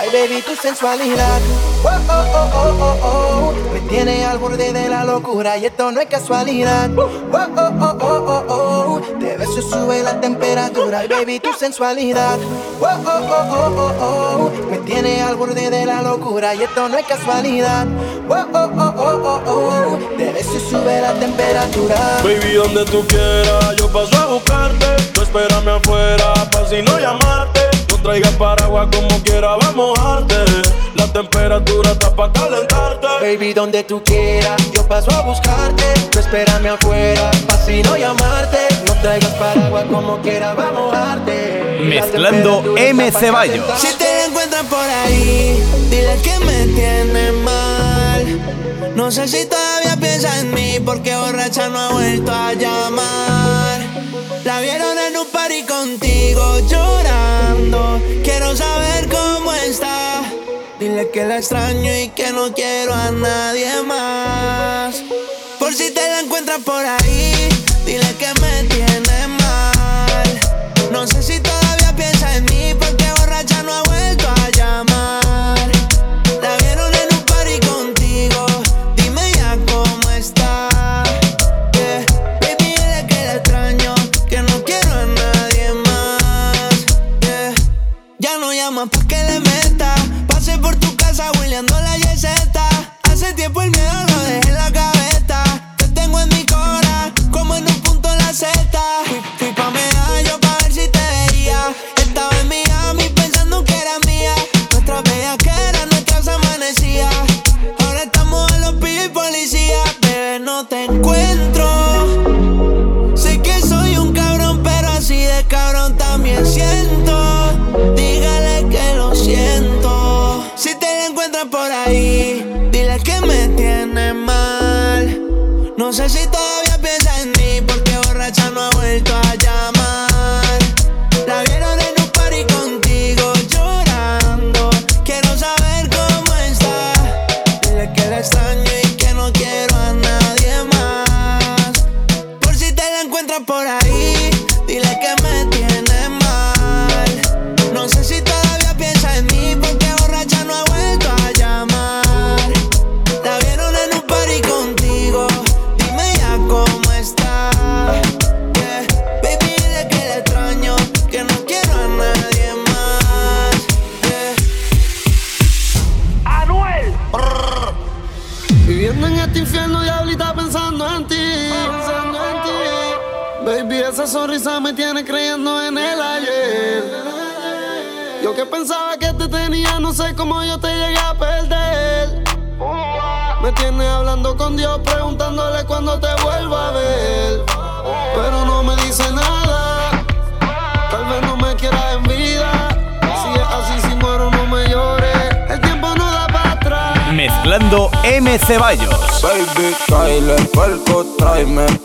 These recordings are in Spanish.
Ay, baby, tu sensualidad. Oh, oh, oh, oh, oh, oh. Me tiene al borde de la locura y esto no es casualidad. Oh, oh, oh, oh, oh, oh. Te beso sube la temperatura. Ay, baby, tu sensualidad. Oh, oh, oh, oh, oh, oh. Me tiene al borde de la locura y esto no es casualidad. Oh, oh, oh, oh, oh, oh. Te beso sube la temperatura. Baby, donde tú quieras, yo paso a buscarte. Tú espérame afuera, pa' si no llamarte. No traigas paraguas como quiera, vamos a mojarte. La temperatura está pa' calentarte. Baby, donde tú quieras, yo paso a buscarte. Tú espérame afuera, pa' si no llamarte. No traigas paraguas como quiera, vamos a mojarte. Mezclando M. Ceballos. Si te encuentran por ahí, dile que me tiene mal. No sé si todavía piensa en mí porque borracha no ha vuelto a llamar. La vieron en un party contigo llorando. Quiero saber cómo está. Dile que la extraño y que no quiero a nadie más. Por si te la encuentras por ahí, dile que me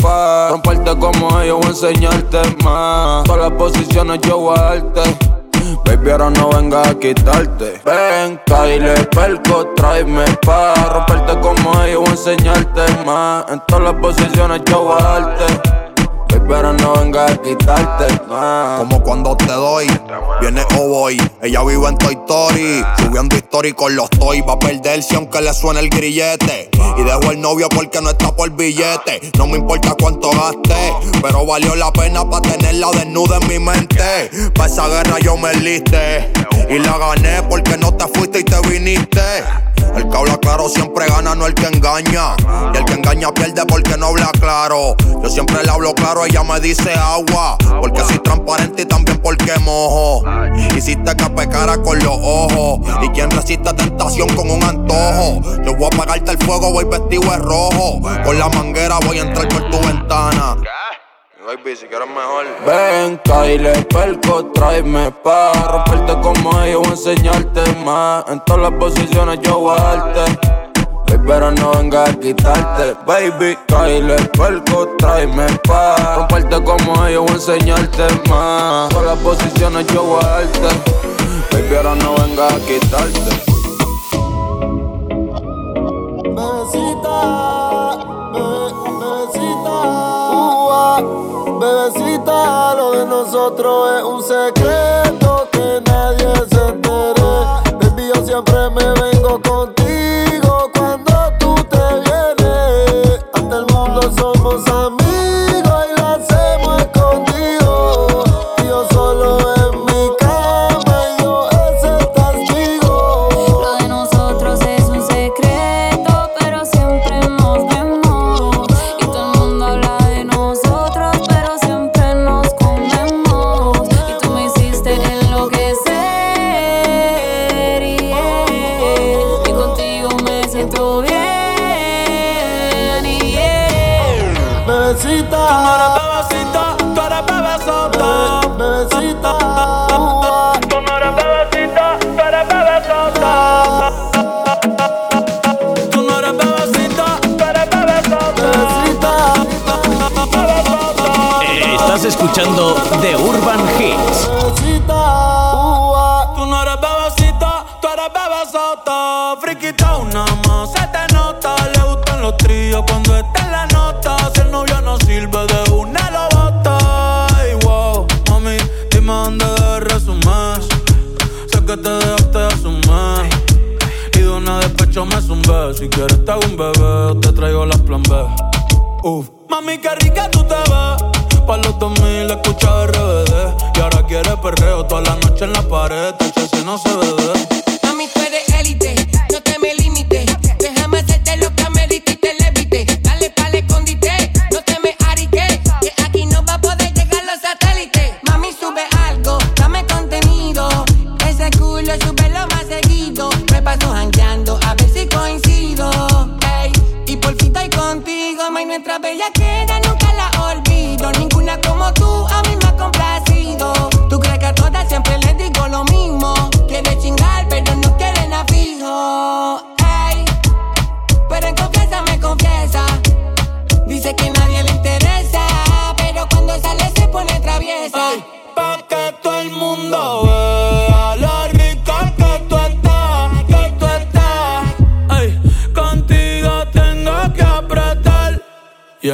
Romperte como ellos, voy a enseñarte más. Todas las posiciones yo voy a darte. Baby, ahora no venga a quitarte. Ven, Kyle, perco, tráeme pa' Romperte como ellos, voy a enseñarte más. En todas las posiciones yo voy a darte Ahora no venga a quitarte más Como cuando te doy, viene o. Ella vive en Toy Story, subiendo story con los toy. Va a perderse aunque le suene el grillete. Y dejo el novio porque no está por billete. No me importa cuánto gaste, pero valió la pena para tenerla desnuda en mi mente. Pa' esa guerra yo me liste. Y la gané porque no te fuiste y te viniste. El que habla claro siempre gana, no el que engaña. Y el que engaña pierde porque no habla claro. Yo siempre le hablo claro, ella me dice agua. Porque soy transparente y también porque mojo. Hiciste que pecara con los ojos. Y quien resiste tentación con un antojo. Yo voy a apagarte el fuego, voy vestido de rojo. Con la manguera voy a entrar por tu ventana. Baby, si quieres mejor. Ven, Kyle, perco, tráeme pa' romperte como ellos, voy a enseñarte más. En todas las posiciones yo voy a darte pero no vengas a quitarte, baby. Traile perco, tráeme pa. Comparte como ellos, voy a enseñarte más. Todas las posiciones yo voy a darte, baby. Ahora no vengas a quitarte. Bebecita, bebe, bebecita, uva, bebecita, lo de nosotros es un secreto que nadie se entere. Baby, yo siempre me vengo contigo. Verlo más seguido. Me paso jangueando a ver si coincido. Ey, y por fin estoy contigo, ma, y nuestra bella queda nunca la olvido. Ninguna como tú a mí me ha complacido. Tú crees que a todas siempre les digo lo mismo. quiere chingar, pero no quieren a fijo. Ey, pero en confianza me confiesa. Dice que nadie le interesa, pero cuando sale se pone traviesa. Ey.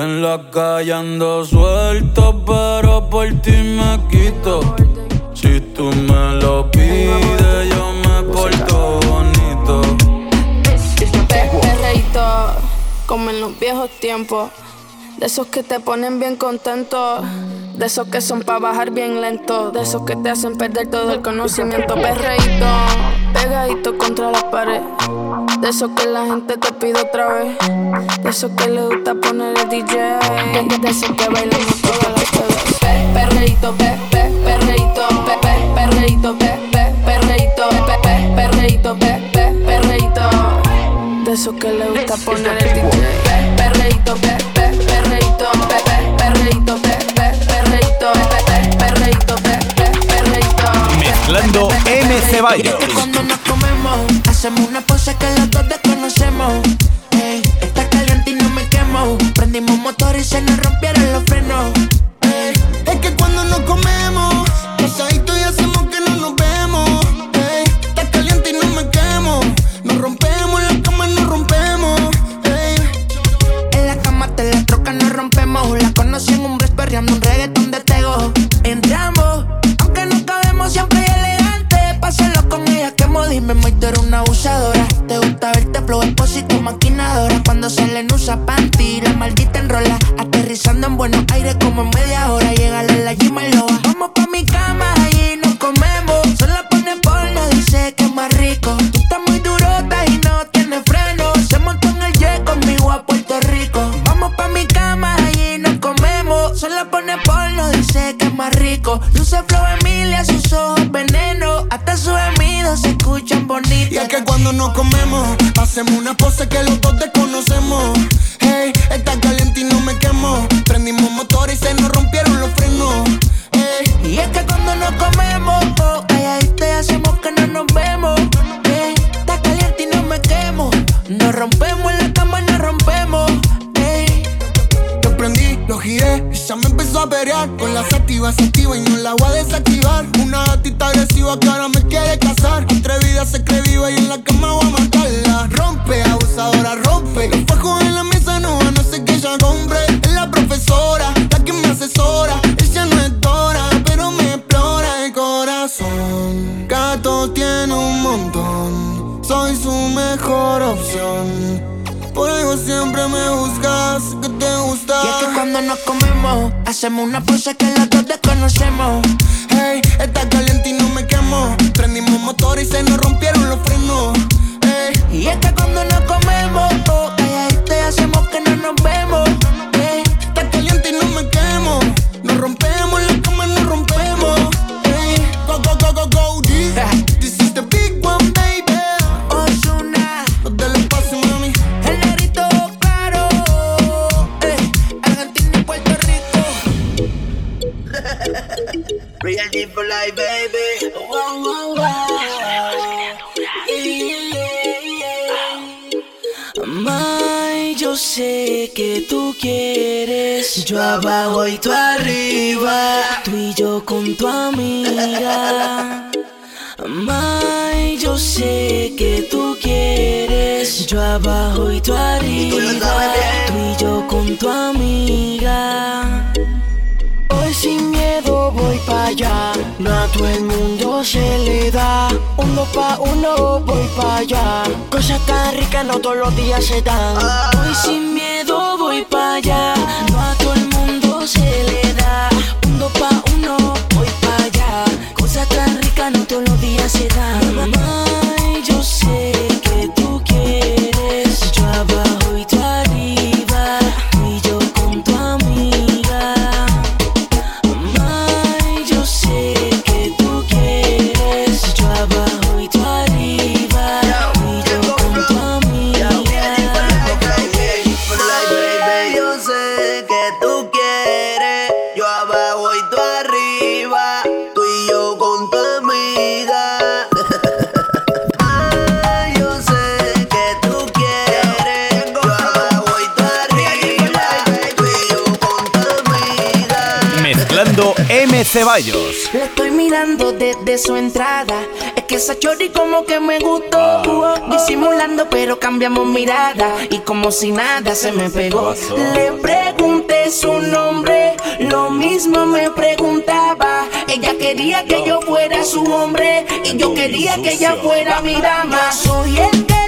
en la calle ando suelto, pero por ti me quito. Si tú me lo pides, yo me porto bonito. Perreito, como en los viejos tiempos. De esos que te ponen bien contento. De esos que son para bajar bien lento. De esos que te hacen perder todo el conocimiento. Perreito, pegadito contra la pared. De eso que la gente te pide otra vez. De eso que le gusta poner el DJ. De, eso que bailamos todas las veces. Perreito, pe, perreito, pe, pe, perreito, pe, pe, perreito, pe, perreito, pe, pe, perreito. De eso que le gusta poner el DJ. Perreito, pe. mezclando M. Ceballos. Cuando nos comemos, hacemos una pose que los dos desconocemos. Ey, está caliente y no me quemo. Prendimos motor y se nos rompieron los frenos. Ey, es que cuando nos comemos. Nos comemos, hacemos una pose que los dos desconocemos. Hey, está caliente y no me quemo. Prendimos motor y se nos rompieron los frenos. Y es que cuando nos comemos, oh, te hacemos que no nos vemos. Está caliente y no me quemo. Nos rompemos, la cama Baby. Wow, wow, wow. May, yo sé que tú quieres. Yo abajo y tú arriba. Tú y yo con tu amiga. May, yo sé que tú quieres. Yo abajo y tú arriba Tú y yo con tu amiga No a todo el mundo se le da. Uno pa' uno voy para allá. Cosas tan ricas no todos los días se dan. Hoy sin miedo voy para allá. No a todo el mundo se le da. Uno pa' uno voy para allá. Cosas tan ricas no todos los días se dan. Ay, Ceballos. La estoy mirando desde su entrada. Es que esa chori como que me gustó. Disimulando pero cambiamos mirada. Y como si nada se me pegó. Le pregunté su nombre. Lo mismo me preguntaba. Ella quería que yo fuera su hombre. Y yo quería que ella fuera mi dama. Soy el que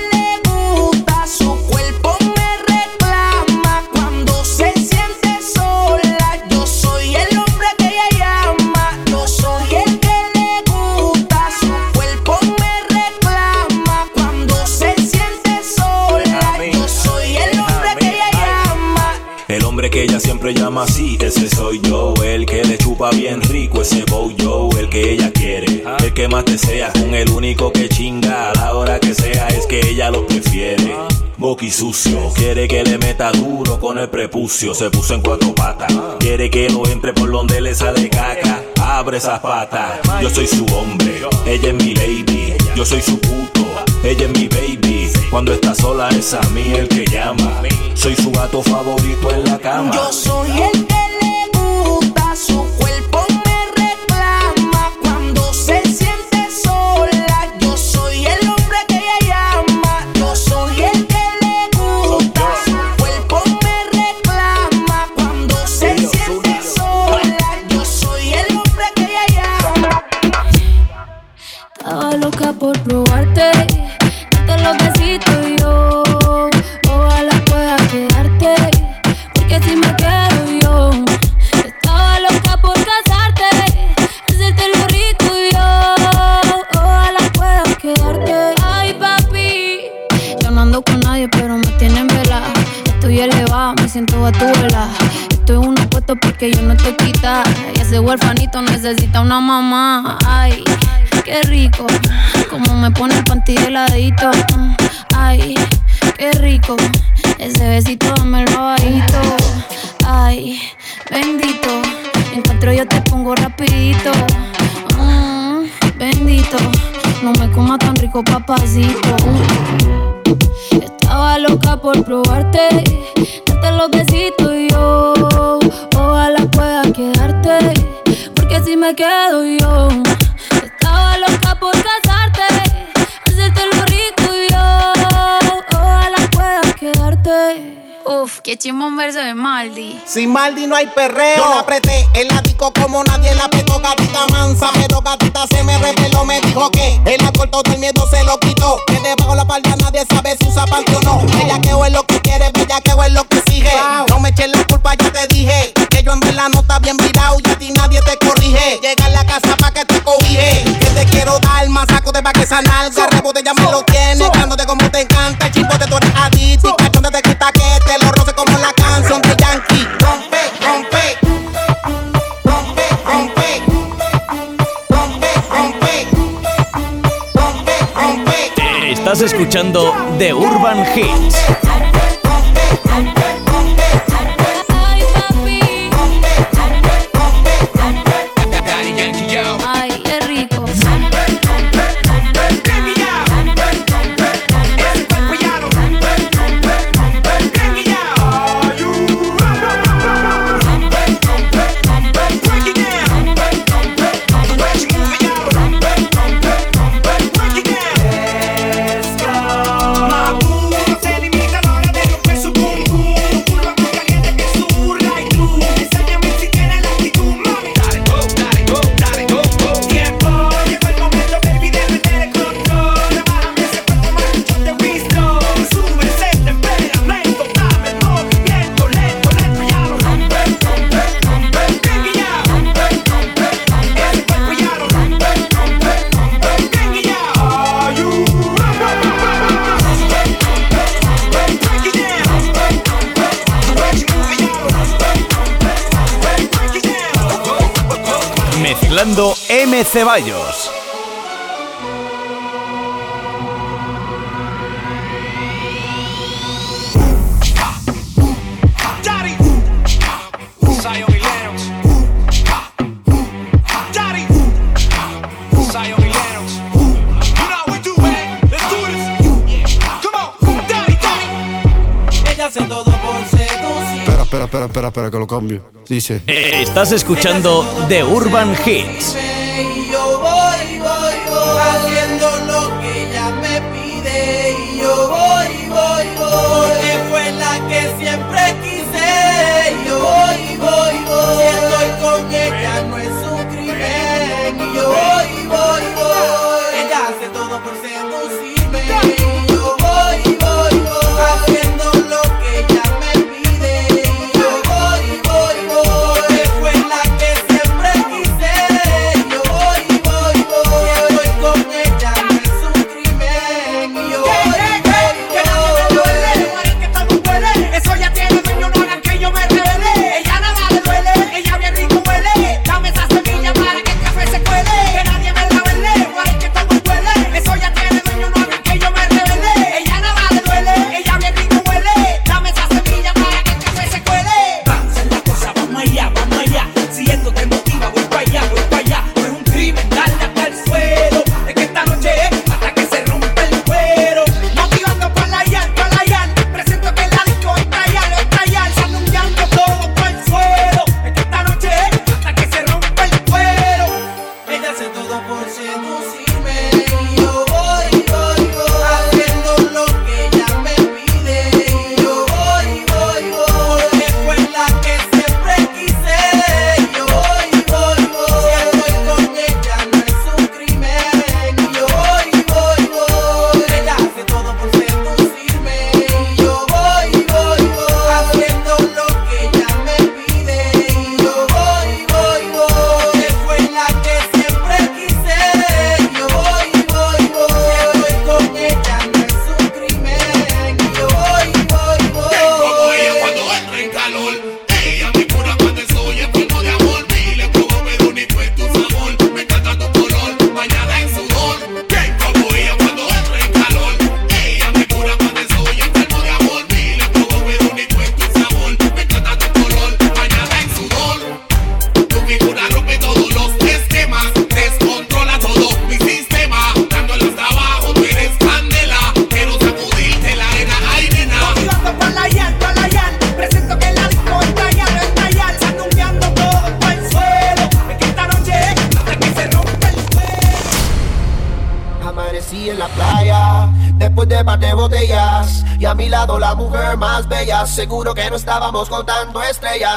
siempre llama así, ese soy yo. El que le chupa bien rico, ese bow yo. El que ella quiere, el que más desea. Con el único que chinga a la hora que sea, es que ella lo prefiere. Boqui sucio, quiere que le meta duro con el prepucio. Se puso en cuatro patas, quiere que lo entre por donde le sale caca. Abre esas patas, yo soy su hombre, ella es mi lady. Yo soy su puto, ella es mi baby. Cuando está sola es a mí el que llama. Soy su gato favorito en la cama. Yo soy el que y perreo. Yo la apreté el como nadie la apretó, gatita mansa. Pero gatita se me reveló, me dijo que él la cortó del miedo, se lo quitó. Que debajo la palda nadie sabe si usa parte o no. Ella que es lo que quiere, bella que es lo que exige. No me eches la culpa, yo te dije. Que yo en verdad no está bien virado y a ti nadie te corrige. Llega a la casa pa' que te cobije. Que te quiero dar, más saco de pa' que sanar. Garrebo de ya me lo tiene, cándote como te encanta. escuchando The Urban Hits. caballos. espera, espera, espera, espera, que lo cambio. Dice. Eh, estás escuchando The Urban Hits.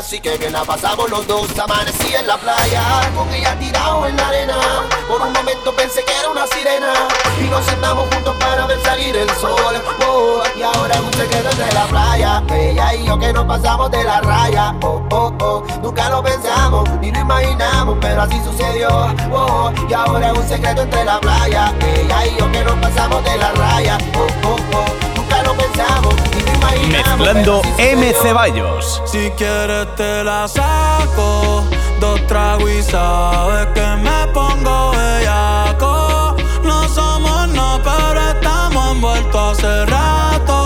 así que bien la pasamos los dos. Amanecí en la playa, con ella tirado en la arena. Por un momento pensé que era una sirena. Y nos sentamos juntos para ver salir el sol. Oh, y ahora es un secreto entre la playa. Ella y yo que nos pasamos de la raya. Oh, oh, oh. Nunca lo pensamos, ni lo imaginamos, pero así sucedió. Oh, y ahora es un secreto entre la playa. Ella y yo que nos pasamos de la raya. Oh, oh, oh. Nunca lo pensamos. Mezclando M. Ceballos. Si quieres te la saco, dos tragos y sabes que me pongo bellaco. No somos no, pero estamos envueltos hace rato.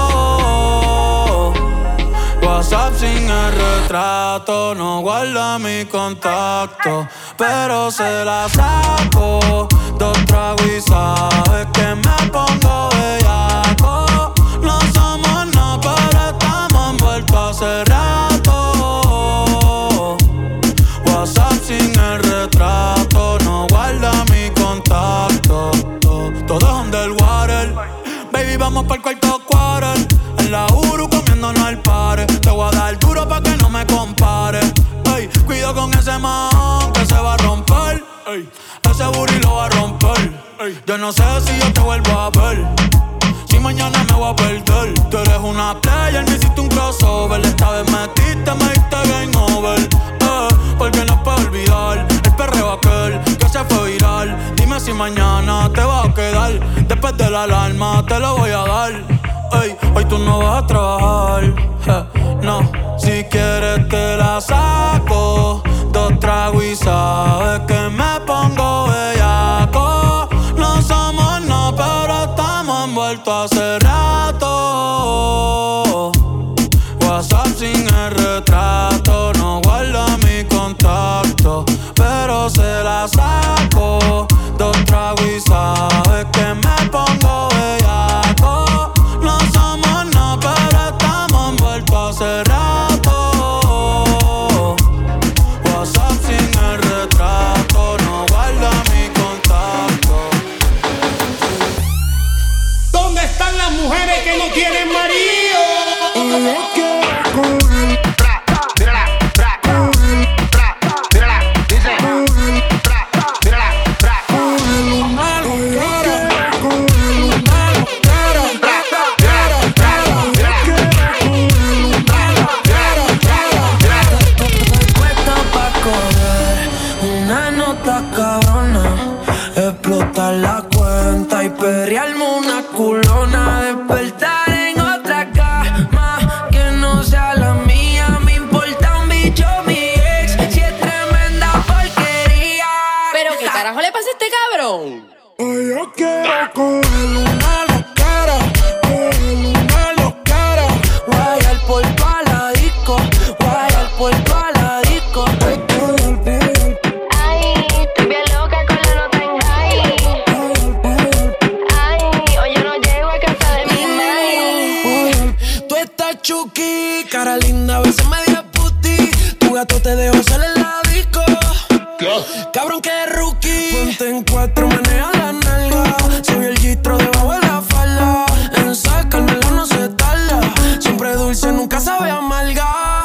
WhatsApp sin el retrato, no guarda mi contacto, pero se la saco. Dos tragos y sabes que me pongo bellaco. Vamos para el cuarto quarter. En la Uru comiéndonos al par. Te voy a dar duro pa' que no me compare. Ey, cuido con ese man que se va a romper. Ey, ese booty lo va a romper. Yo no sé si yo te vuelvo a ver. Si mañana me voy a perder Tú eres una player, me hiciste un crossover Esta vez metiste, me diste game over eh, Porque no puedo olvidar perreo aquel que se fue viral. Dime si mañana te vas a quedar. Después de la alarma te lo voy a dar. Ey, hoy tú no vas a trabajar. No, si quieres te la saco. Dos tragos y sabes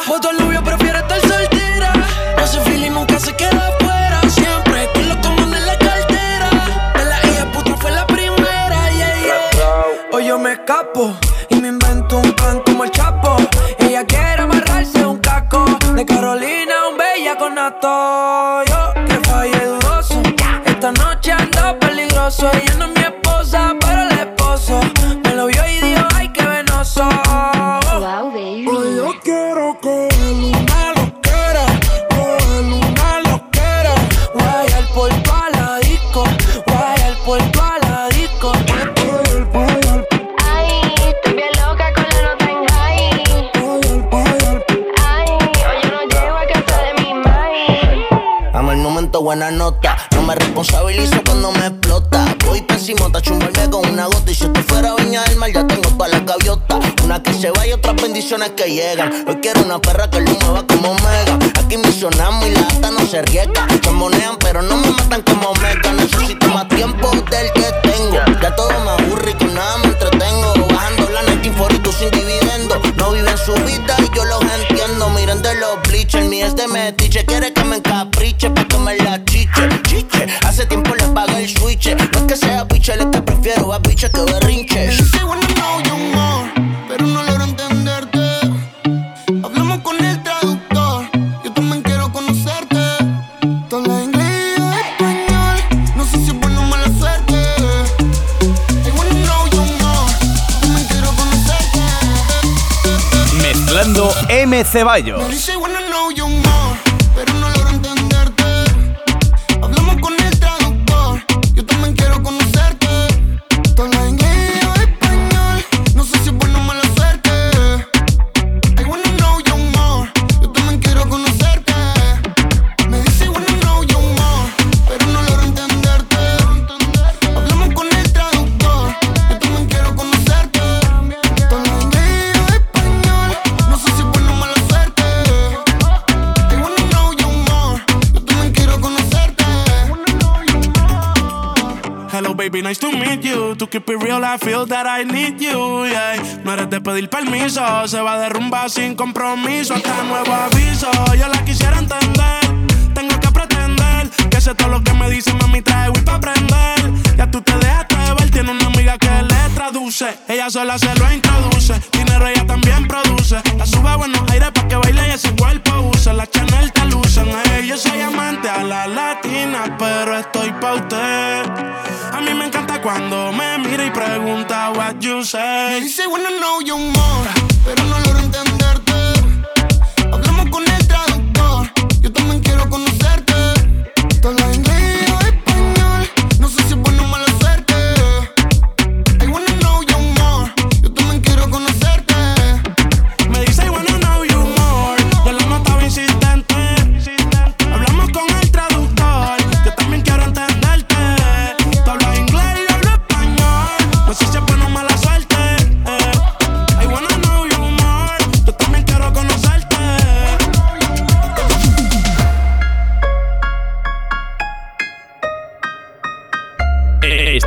Voto al novio, prefiere otras bendiciones que llegan. Hoy quiero una perra que no me va como mega. Aquí misionamos y la ata no se riega. Se pero no me Mezclando M. Ceballos. Baby, nice to meet you. To keep it real, I feel that I need you. Yeah. No eres de pedir permiso, se va de rumba sin compromiso. Hasta nuevo aviso, yo la quisiera entender. Tengo que pretender que sé todo lo que me dice, mami, trae Wii pa' aprender. Ya tú te dejaste ver, tiene una amiga que le traduce. Ella sola se lo introduce, dinero ella también produce. La sube a buenos aires pa' que baile y ese cuerpo use. La Chanel te lucen, yo soy amante a la latina, pero estoy pa' usted. A mí me encanta cuando me mira y pregunta what you Me say. dice wanna know you more, pero no logro entenderte. Hablamos con el traductor, yo también quiero conocerte.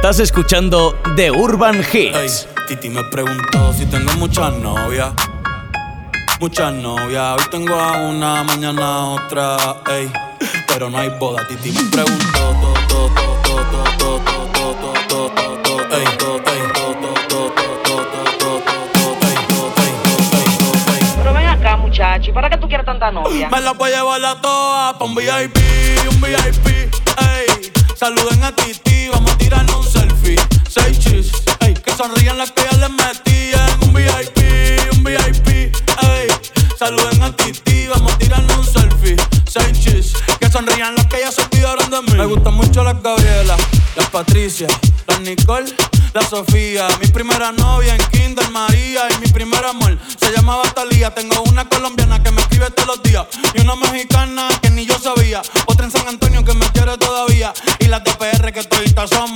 Estás escuchando The Urban Hits. Hey, Titi me preguntó si tengo muchas novias. Muchas novias, hoy tengo a una, mañana a otra, ey. Pero no hay boda, Titi me preguntó. To, to, to, ¿para qué tú quieres tanta novia? Me la voy a llevar a todas pa' un VIP, un VIP. Saluden a Titi, vamos a tirarnos un selfie. Seis chis, ey. Que sonrían las que ya les metían. Un VIP, un VIP, ey. Saluden a Titi, vamos a tirarnos un selfie. Seis chis, que sonrían las que ya se olvidaron de mí. Me gustan mucho las Gabriela, las Patricia, las Nicole, la Sofía. Mi primera novia en Kinder María y mi primer amor se llamaba Talía. Tengo una colombiana que me escribe todos los días y una mexicana que ni yo sabía. Otra en San Antonio que me quiere todavía y las de PR que toditas son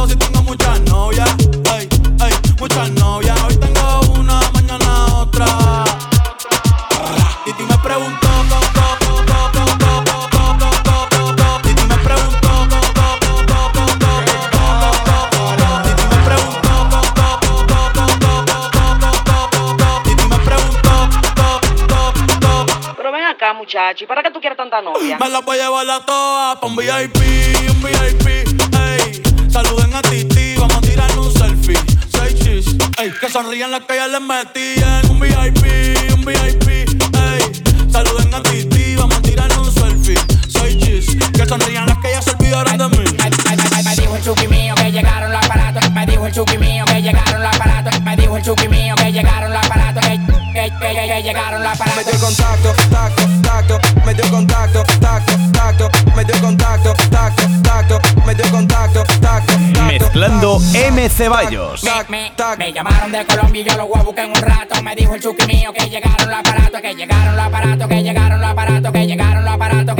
acá, muchacho, ¿y para qué tú quieres tanta novia? Me la voy a llevar a todas pa' un VIP, un VIP, ey. Saluden a Titi, vamos a tirarnos un selfie. Seis chis, ey. Que sonrían las que ya les metían. Un VIP, un VIP, ey. Saluden a Titi, vamos a tirarnos un selfie. Seis chis, que sonrían las que ya se olvidaron de mí. Me dijo el chuki mío que llegaron los aparatos. Me dijo el chuki mío que llegaron los aparatos. Me dijo el chuki mío que llegaron los aparatos. Que, que, que, que, llegaron los aparatos. Me dio contacto, M. Ceballos. Me, llamaron de Colombia y yo los voy a en un rato. Me dijo el chuki mío que llegaron los aparatos, que llegaron los aparatos, que llegaron los aparatos, que llegaron los aparatos,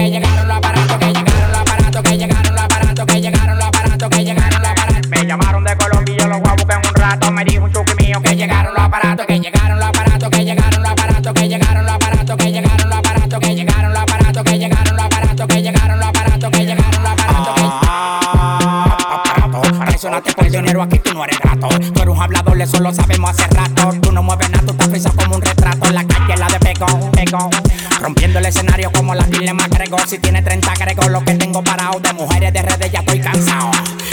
hablador, eso lo sabemos hace rato. Tú no mueves nada, tú estás frisado como un retrato. La calle, la de pegón, pegón. Rompiendo el escenario como la Dile McGregor. Si tiene 30 agrego lo que tengo parado. De mujeres de redes ya estoy cansado.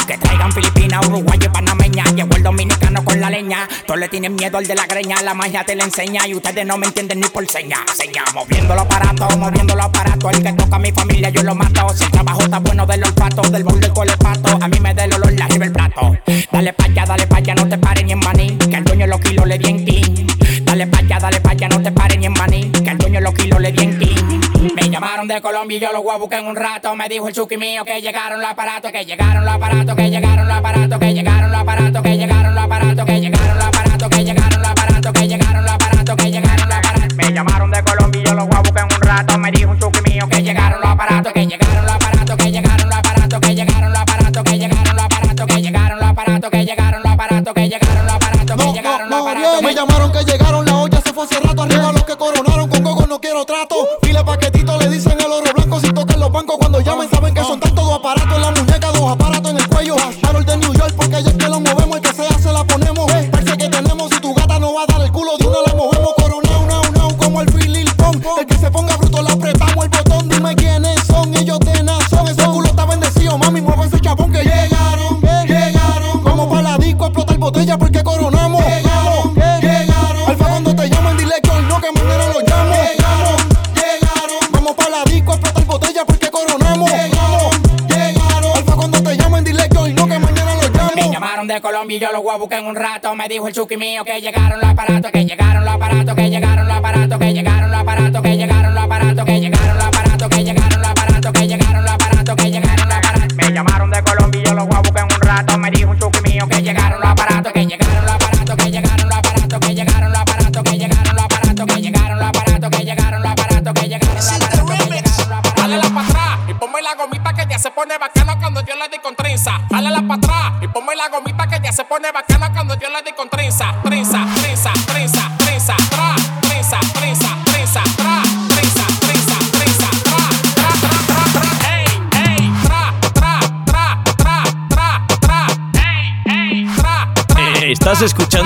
Que traigan Filipinas, Uruguay y Panameña. Llegó el dominicano con la leña. Todos le tienen miedo al de la greña. La magia te la enseña y ustedes no me entienden ni por seña. Seña, moviendo los aparatos, moviendo los aparatos. El que toca a mi familia yo lo mato. Si el trabajo está bueno del olfato, del bol del cual pato. A mí me da el olor la arriba el plato. Dale pa' allá, dale pa' allá, no te pares ni en maní. Que el dueño los kilos le bien king. Dale pa' allá, dale pa' allá, no te pares ni en maní. Que el dueño los kilos le bien king. Me llamaron de Colombia y yo los voy a buscar en un rato. Me dijo el chuki mío que llegaron los aparatos, que llegaron los aparatos, que llegaron los aparatos, que llegaron los aparatos, que llegaron los aparatos, que llegaron los aparatos, que llegaron los aparatos, que llegaron los aparatos, que llegaron los aparatos. Me llamaron de Colombia y yo los voy a buscar en un rato. Me dijo un chuki mío que llegaron los aparatos, que llegaron los aparatos, que llegaron los aparatos, que llegaron los aparatos, que llegaron los aparatos, que llegaron los aparatos, que llegaron los aparatos, que llegaron los aparatos, que llegaron los aparatos. Me llamaron que llegaron, la olla se fue hace rato. Arriba los que coronaron con coco no quiero trato. File paquetito le y yo los voy a buscar en un rato. Me dijo el chuki mío que llegaron los aparatos, que llegaron los aparatos, que llegaron los aparatos, que llegaron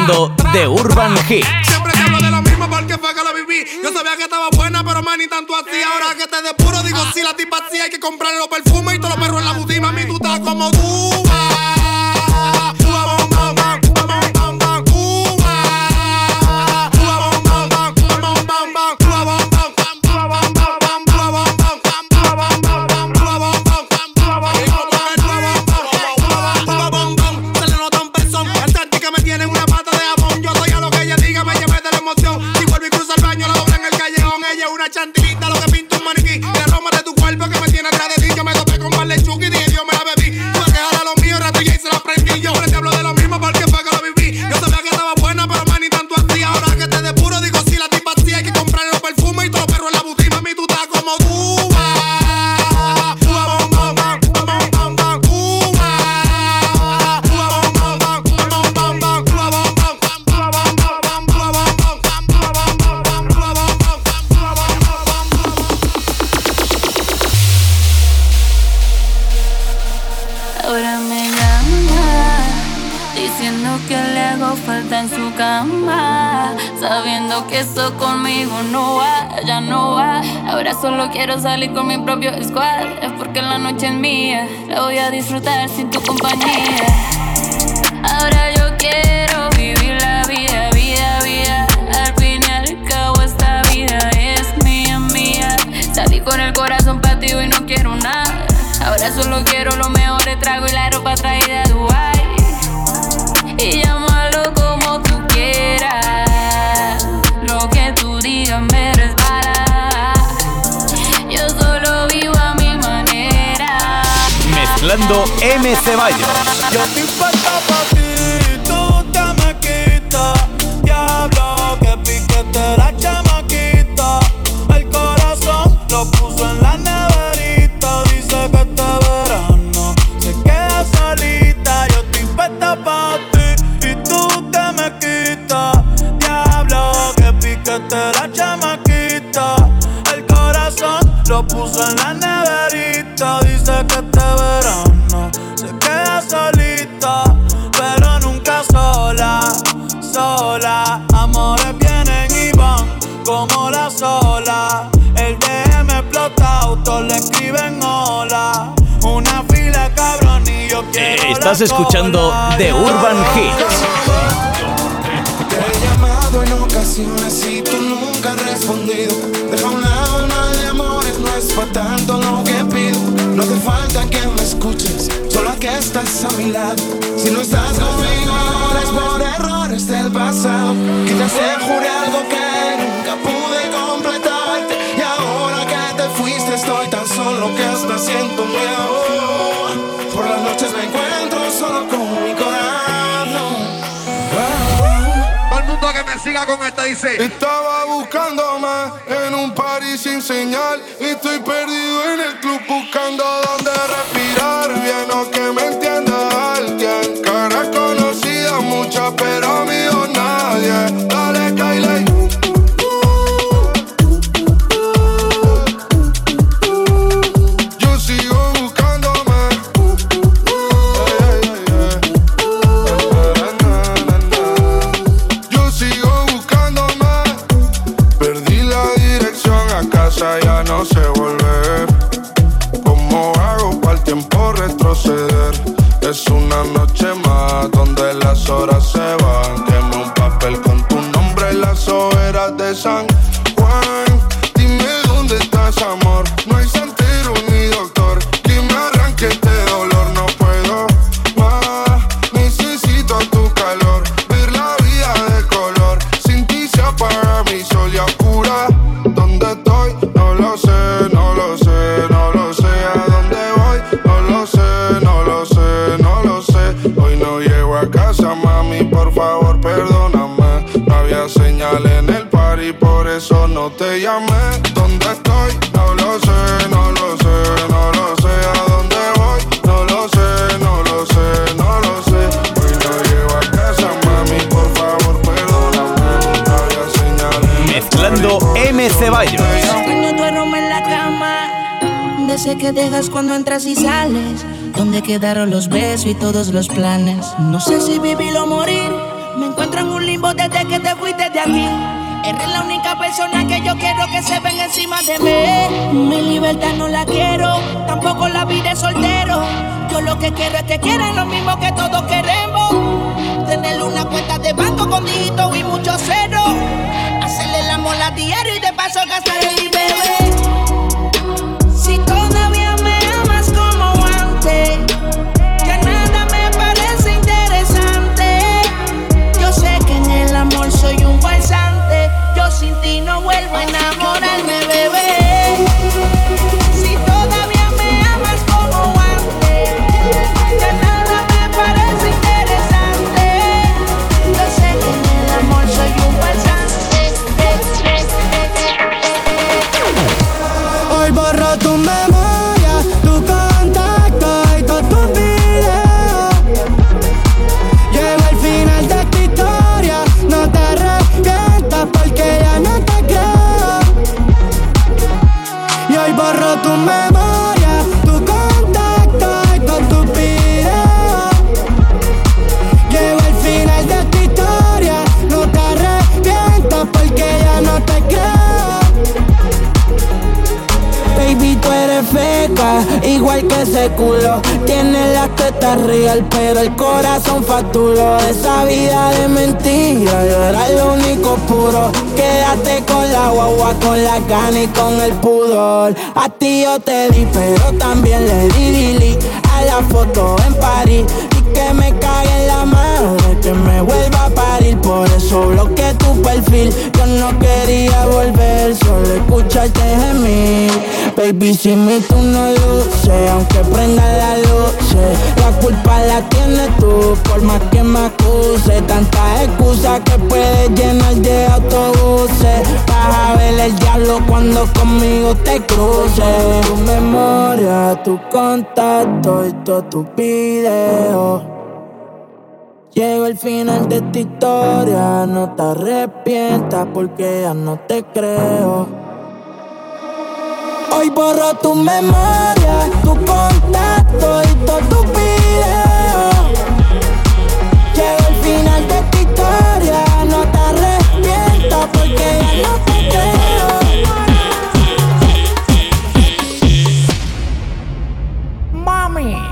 The Urban Hits. Siempre te hablo de lo mismo porque fue que lo viví. Yo sabía que estaba buena, pero man, ni tanto así. Ahora que te depuro, digo, si la tipa así, hay que comprarle eso conmigo no va, ya no va. Ahora solo quiero salir con mi propio squad, es porque la noche es mía, la voy a disfrutar sin tu compañía. Ahora yo quiero vivir la vida, vida, vida. Al fin y al cabo esta vida es mía, mía. Salí con el corazón partido y no quiero nada. Ahora solo quiero los mejores tragos y la ropa traída de Dubai. Y llámalo M. Ceballos. Eh, Estás escuchando. The Urban Hits. Te he llamado en ocasiones y tú nunca has respondido. Deja un lado mal de amores, no es para tanto lo que pido. No hace falta que me escuches, solo que estás a mi lado. Si no estás conmigo ahora es por errores del pasado. Quizás te juré algo que nunca pude completarte. Y ahora que te fuiste estoy tan solo que hasta siento miedo. Mundo que me siga con esta dice. Estaba buscando más en un party sin señal estoy perdido en el club buscando dónde respirar que dejas cuando entras y sales. ¿Dónde quedaron los besos y todos los planes? No sé si vivir o morir. Me encuentro en un limbo desde que te fuiste de aquí. Eres la única persona que yo quiero que se ven encima de mí. Mi libertad no la quiero, tampoco la vida de soltero. Yo lo que quiero es que quieran lo mismo que todos queremos. Tener una cuenta de banco con dígitos y muchos ceros. Hacerle la mola diario y de paso gastar el bebé. Tiene las tetas real, pero el corazón facturó. Esa vida de mentira, era lo único puro. Quédate con la guagua, con la gana y con el pudor. A ti yo te di, pero también le di dili a la foto en París. Y que me cague en la madre, que me vuelva. Por eso bloqueé tu perfil. Yo no quería volver, solo escucharte gemir. Baby, si mi tú no luces, aunque prenda la luz, la culpa la tienes tú, por más que me acuse. Tantas excusas que puedes llenar de autobuses. Vas a ver el diablo cuando conmigo te cruces. Tu memoria, tu contacto y todos tus videos. Llegó el final de esta historia, no te arrepientas porque ya no te creo. Hoy borro tu memoria, tu contacto y todos tus videos. Llegó el final de esta historia, no te arrepientas porque ya no te creo. Mami.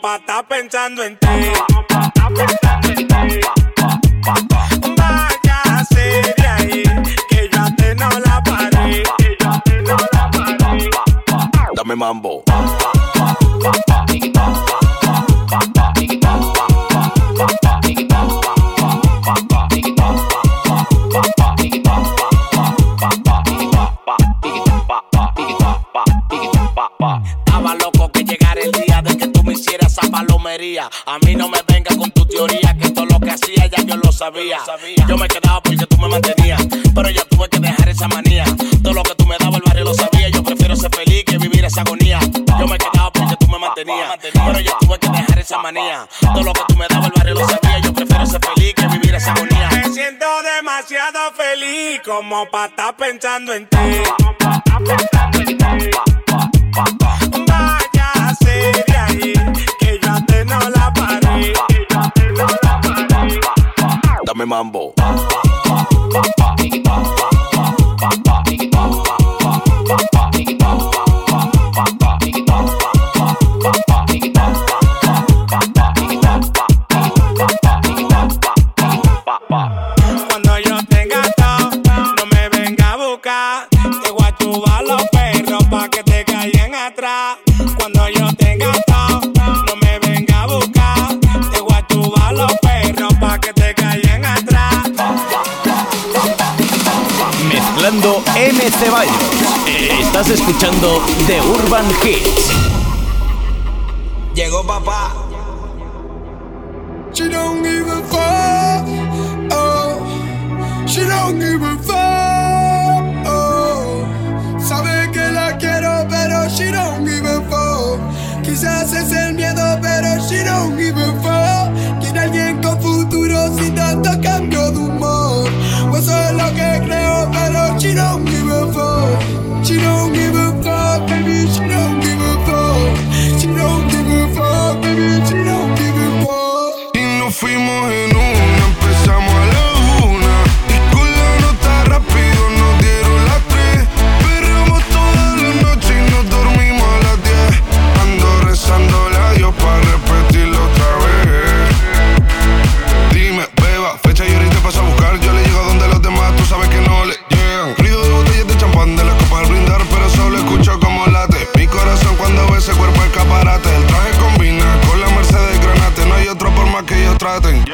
para estar pensando en ti. Váyase de ahí, que yo a ti no la paré. Dame mambo. Como para estar pensando en ti. Váyase de ahí, que yo a ti no la paré. Dame mambo. Escuchando The Urban Hits. Llegó papá. She don't give a fuck. Oh, she don't give a fuck. Oh, sabe que la quiero, pero she don't give a fuck. Quizás es el miedo, pero she don't give a fuck. Quiere alguien con futuro sin tanto cambio de humor. O eso es lo que creo, pero she don't give a fuck. She don't give a contratem.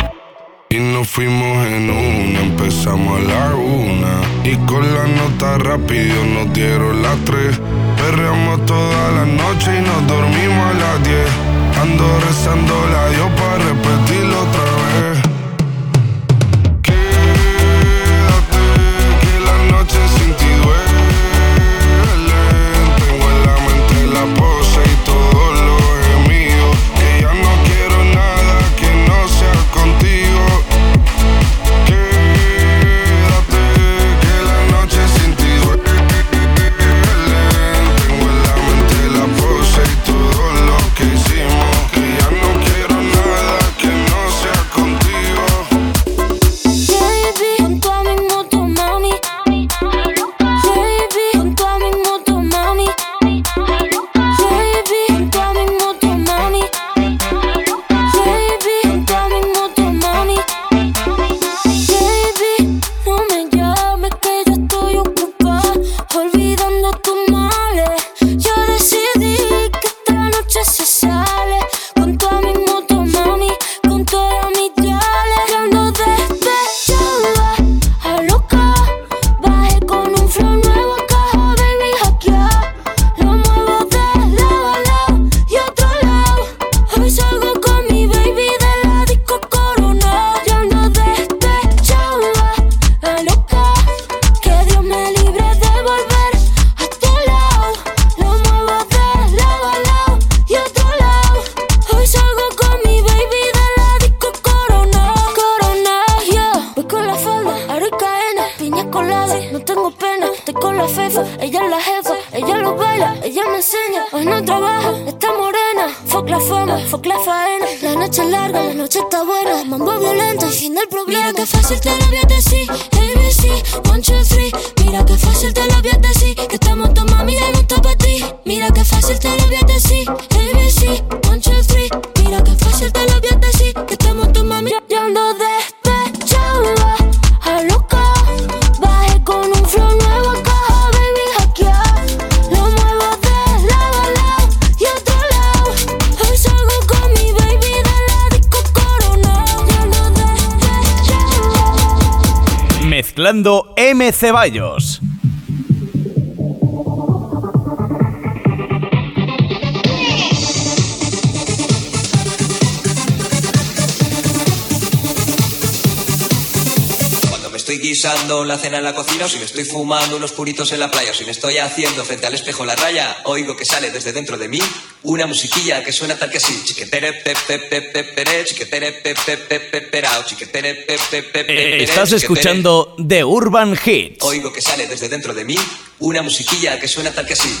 Y nos fuimos en una, empezamos a la una. Y con la nota rápido nos dieron las tres. Perreamos toda la noche y nos dormimos a las diez. Ando rezando la yo para repetir Ceballos. estoy guisando la cena en la cocina, o si me estoy fumando unos puritos en la playa, o si me estoy haciendo frente al espejo la raya, oigo que sale desde dentro de mí una musiquilla que suena tal que así. Estás escuchando The Urban Hits. Oigo que sale desde dentro de mí una musiquilla que suena tal que así.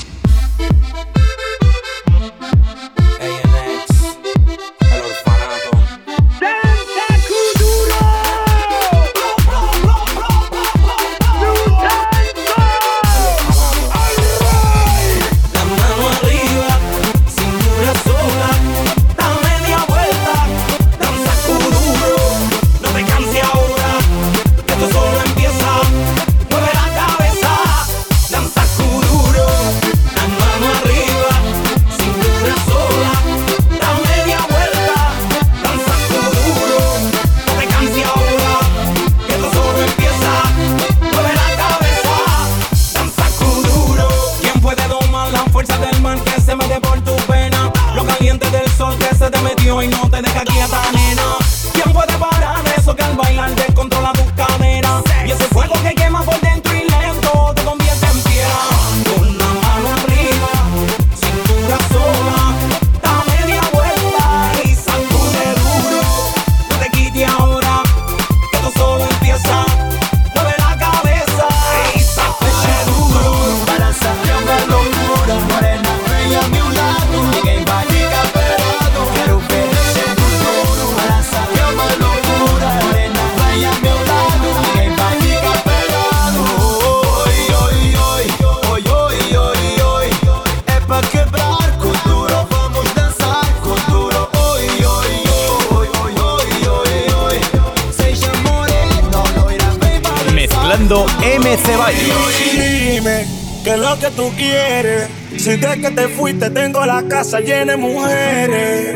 Cuando M. Ceballos. Dime, ¿qué es lo que tú quieres? Si de que te fuiste tengo la casa llena de mujeres.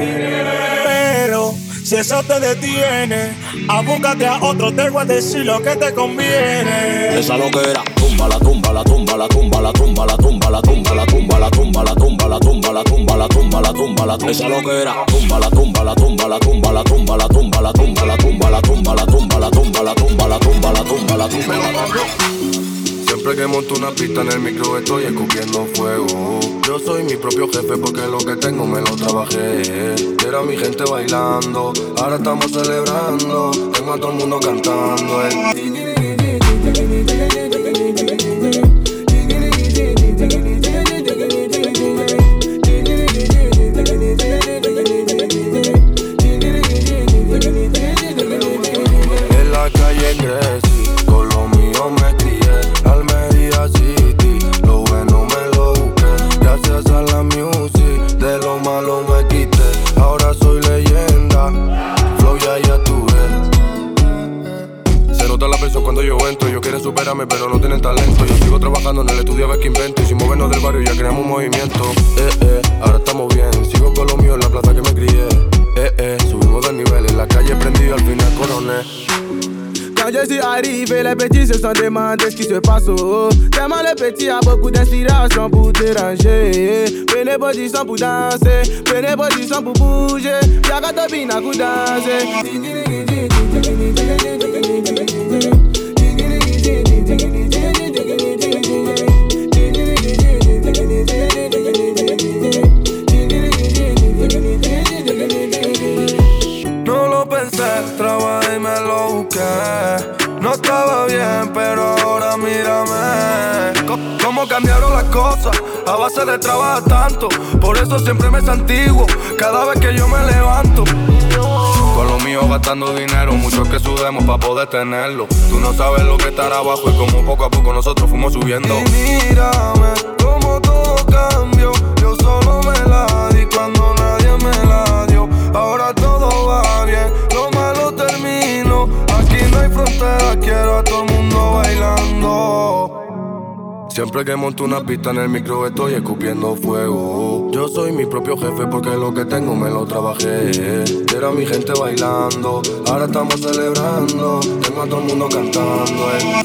Pero si eso te detiene, abúscate a otro, te voy a decir lo que te conviene. Esa loquera, tumba la tumba la tumba la tumba la tumba la tumba la tumba la tumba la tumba la tumba la tumba la tumba la tumba la tumba la esa loquera, tumba la tumba la tumba la tumba la tumba la tumba la tumba la tumba la tumba la tumba la tumba la tumba la tumba la tumba la tumba Siempre que monto una pista en el micro estoy escupiendo fuego. Yo soy mi propio jefe porque lo que tengo me lo trabajé. Era mi gente bailando, ahora estamos celebrando. Tengo a todo el mundo cantando. eh. Qué invento. Y sin movernos del barrio ya creamos un movimiento. Eh, eh, ahora estamos bien. Sigo con lo mío en la plaza que me crié. Eh, eh, subimos de nivel. En la calle prendido, al final coroné. Quand je suis arrivé, les petits se sont demandé ce qui se passe. Oh. Tellement les petits a beaucoup d'inspiration pour déranger. Prenez position pour danser, prenez position pour bouger. Y'a qu'à bina pour danser. A base de trabajar tanto. Por eso siempre me santiguo cada vez que yo me levanto. Con lo mío gastando dinero, muchos que sudemos para poder tenerlo. Tú no sabes lo que estará abajo y como poco a poco nosotros fuimos subiendo. Y mírame, como todo cambió. Yo solo me la di cuando nadie me la dio. Ahora todo va bien, lo malo termino. Aquí no hay frontera, quiero a todo el mundo bailando. Siempre que monto una pista en el micro estoy escupiendo fuego. Yo soy mi propio jefe porque lo que tengo me lo trabajé. Era mi gente bailando, ahora estamos celebrando. Tengo a todo el mundo cantando. eh.